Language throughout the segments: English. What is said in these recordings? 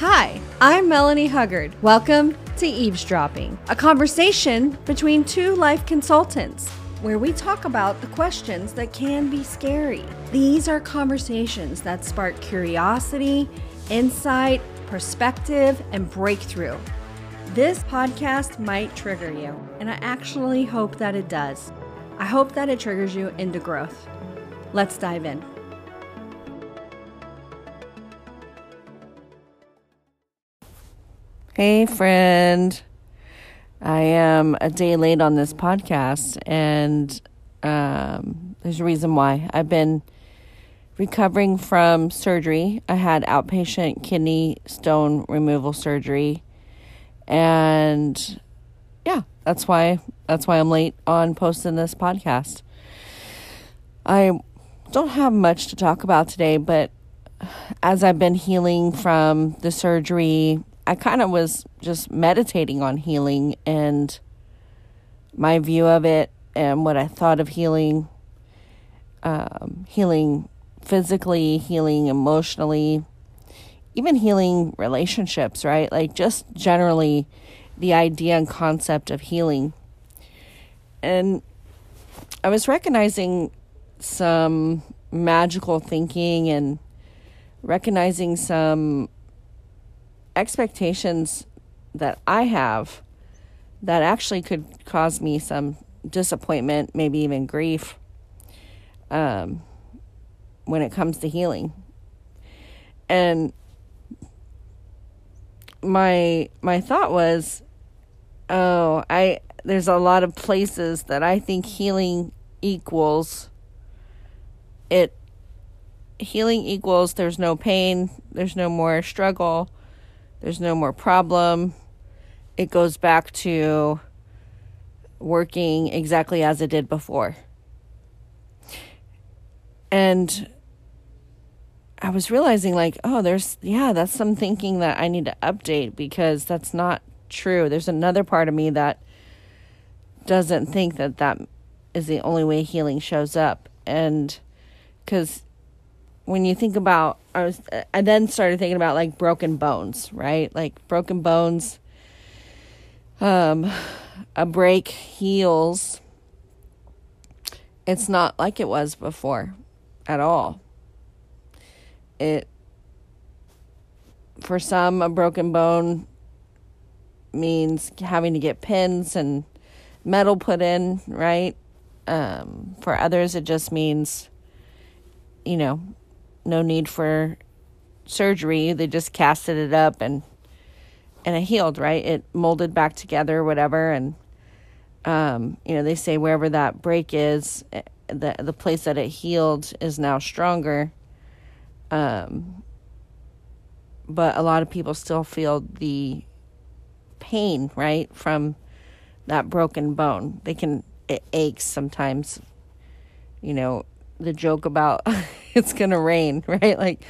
Hi, I'm Melanie Huggard. Welcome to Eavesdropping, a conversation between two life consultants where we talk about the questions that can be scary. These are conversations that spark curiosity, insight, perspective, and breakthrough. This podcast might trigger you, and I actually hope that it does. I hope that it triggers you into growth. Let's dive in. Hey, friend. I am a day late on this podcast, and um, there's a reason why. I've been recovering from surgery. I had outpatient kidney stone removal surgery, and yeah, that's why that's why I'm late on posting this podcast. I don't have much to talk about today, but as I've been healing from the surgery I kind of was just meditating on healing and my view of it and what I thought of healing, um, healing physically, healing emotionally, even healing relationships, right? Like just generally the idea and concept of healing. And I was recognizing some magical thinking and recognizing some expectations that I have that actually could cause me some disappointment, maybe even grief, um, when it comes to healing. And my my thought was, oh, I there's a lot of places that I think healing equals it healing equals there's no pain, there's no more struggle, there's no more problem. It goes back to working exactly as it did before. And I was realizing, like, oh, there's, yeah, that's some thinking that I need to update because that's not true. There's another part of me that doesn't think that that is the only way healing shows up. And because when you think about I was I then started thinking about like broken bones, right? Like broken bones um a break heals it's not like it was before at all. It for some a broken bone means having to get pins and metal put in, right? Um, for others it just means you know no need for surgery. They just casted it up and and it healed, right? It molded back together, whatever. And um, you know, they say wherever that break is, eh, the the place that it healed is now stronger. Um, but a lot of people still feel the pain, right, from that broken bone. They can it aches sometimes. You know, the joke about it's gonna rain, right? Like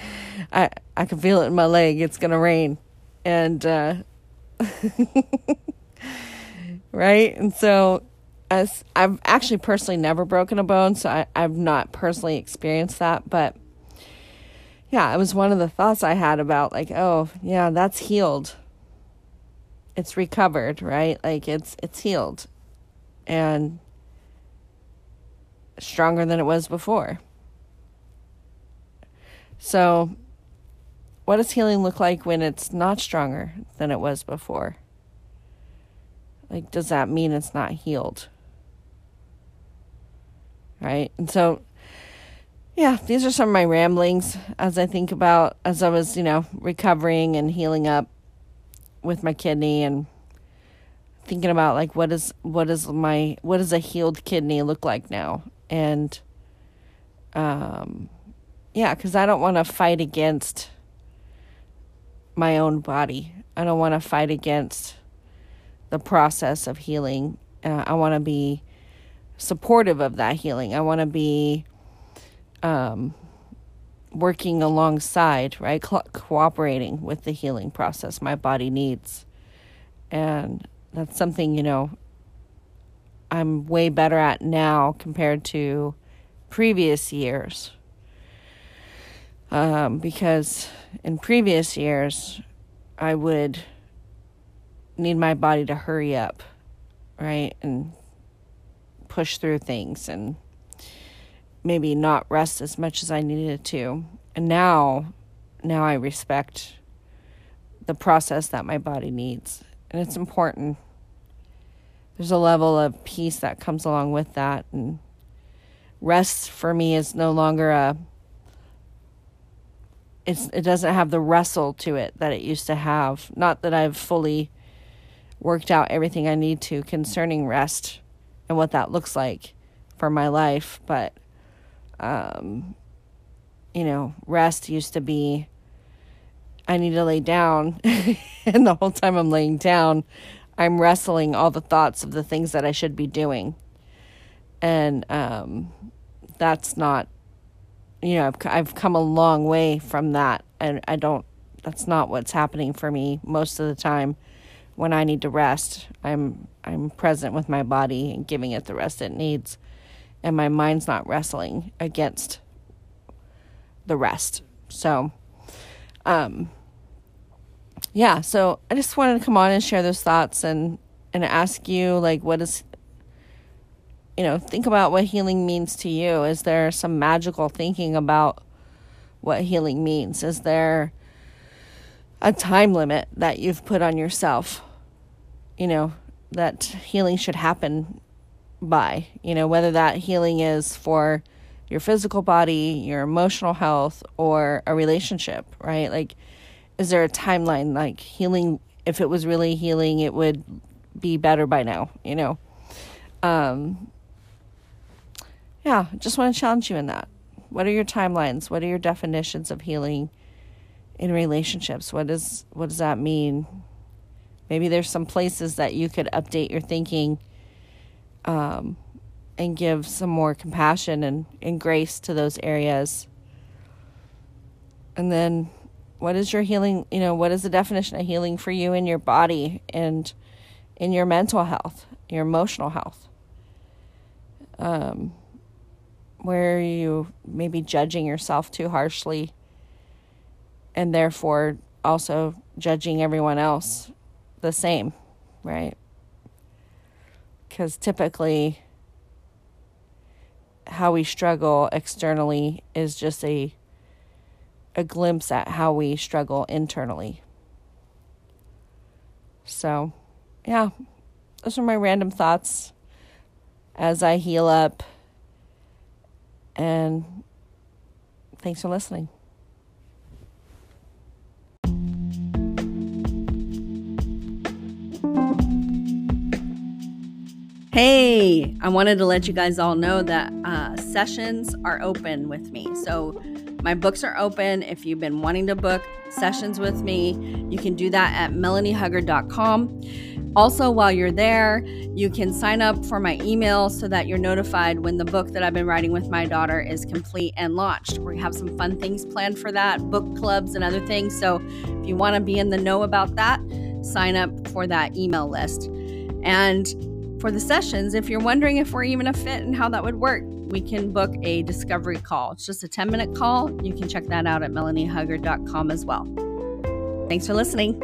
I I can feel it in my leg. It's gonna rain, and uh, right. And so, as I've actually personally never broken a bone, so I, I've not personally experienced that, but yeah, it was one of the thoughts I had about like, oh yeah, that's healed. It's recovered, right? Like it's it's healed, and stronger than it was before. So, what does healing look like when it's not stronger than it was before? Like, does that mean it's not healed? Right? And so, yeah, these are some of my ramblings as I think about, as I was, you know, recovering and healing up with my kidney and thinking about like what is what is my what does a healed kidney look like now and um yeah because i don't want to fight against my own body. I don't want to fight against the process of healing. Uh, i want to be supportive of that healing. I want to be um working alongside right Co- cooperating with the healing process my body needs. And that's something you know I'm way better at now compared to previous years. Um, because in previous years, I would need my body to hurry up, right? And push through things and maybe not rest as much as I needed to. And now, now I respect the process that my body needs. And it's important. There's a level of peace that comes along with that. And rest for me is no longer a it's it doesn't have the wrestle to it that it used to have. Not that I've fully worked out everything I need to concerning rest and what that looks like for my life, but um you know, rest used to be I need to lay down and the whole time I'm laying down, I'm wrestling all the thoughts of the things that I should be doing. And um that's not you know, I've I've come a long way from that, and I don't. That's not what's happening for me most of the time. When I need to rest, I'm I'm present with my body and giving it the rest it needs, and my mind's not wrestling against the rest. So, um, yeah. So I just wanted to come on and share those thoughts and and ask you like, what is you know, think about what healing means to you. Is there some magical thinking about what healing means? Is there a time limit that you've put on yourself? You know, that healing should happen by, you know, whether that healing is for your physical body, your emotional health, or a relationship, right? Like, is there a timeline? Like, healing, if it was really healing, it would be better by now, you know? Um, yeah, just want to challenge you in that. What are your timelines? What are your definitions of healing in relationships? What does what does that mean? Maybe there's some places that you could update your thinking um, and give some more compassion and, and grace to those areas. And then what is your healing, you know, what is the definition of healing for you in your body and in your mental health, your emotional health? Um, where you maybe judging yourself too harshly and therefore also judging everyone else the same, right? Because typically, how we struggle externally is just a a glimpse at how we struggle internally. So, yeah, those are my random thoughts as I heal up and thanks for listening. Hey, I wanted to let you guys all know that uh, sessions are open with me. So, my books are open. If you've been wanting to book sessions with me, you can do that at melaniehuggard.com. Also, while you're there, you can sign up for my email so that you're notified when the book that I've been writing with my daughter is complete and launched. We have some fun things planned for that, book clubs and other things. So, if you want to be in the know about that, sign up for that email list. And for the sessions, if you're wondering if we're even a fit and how that would work, we can book a discovery call. It's just a 10 minute call. You can check that out at melaniehuggard.com as well. Thanks for listening.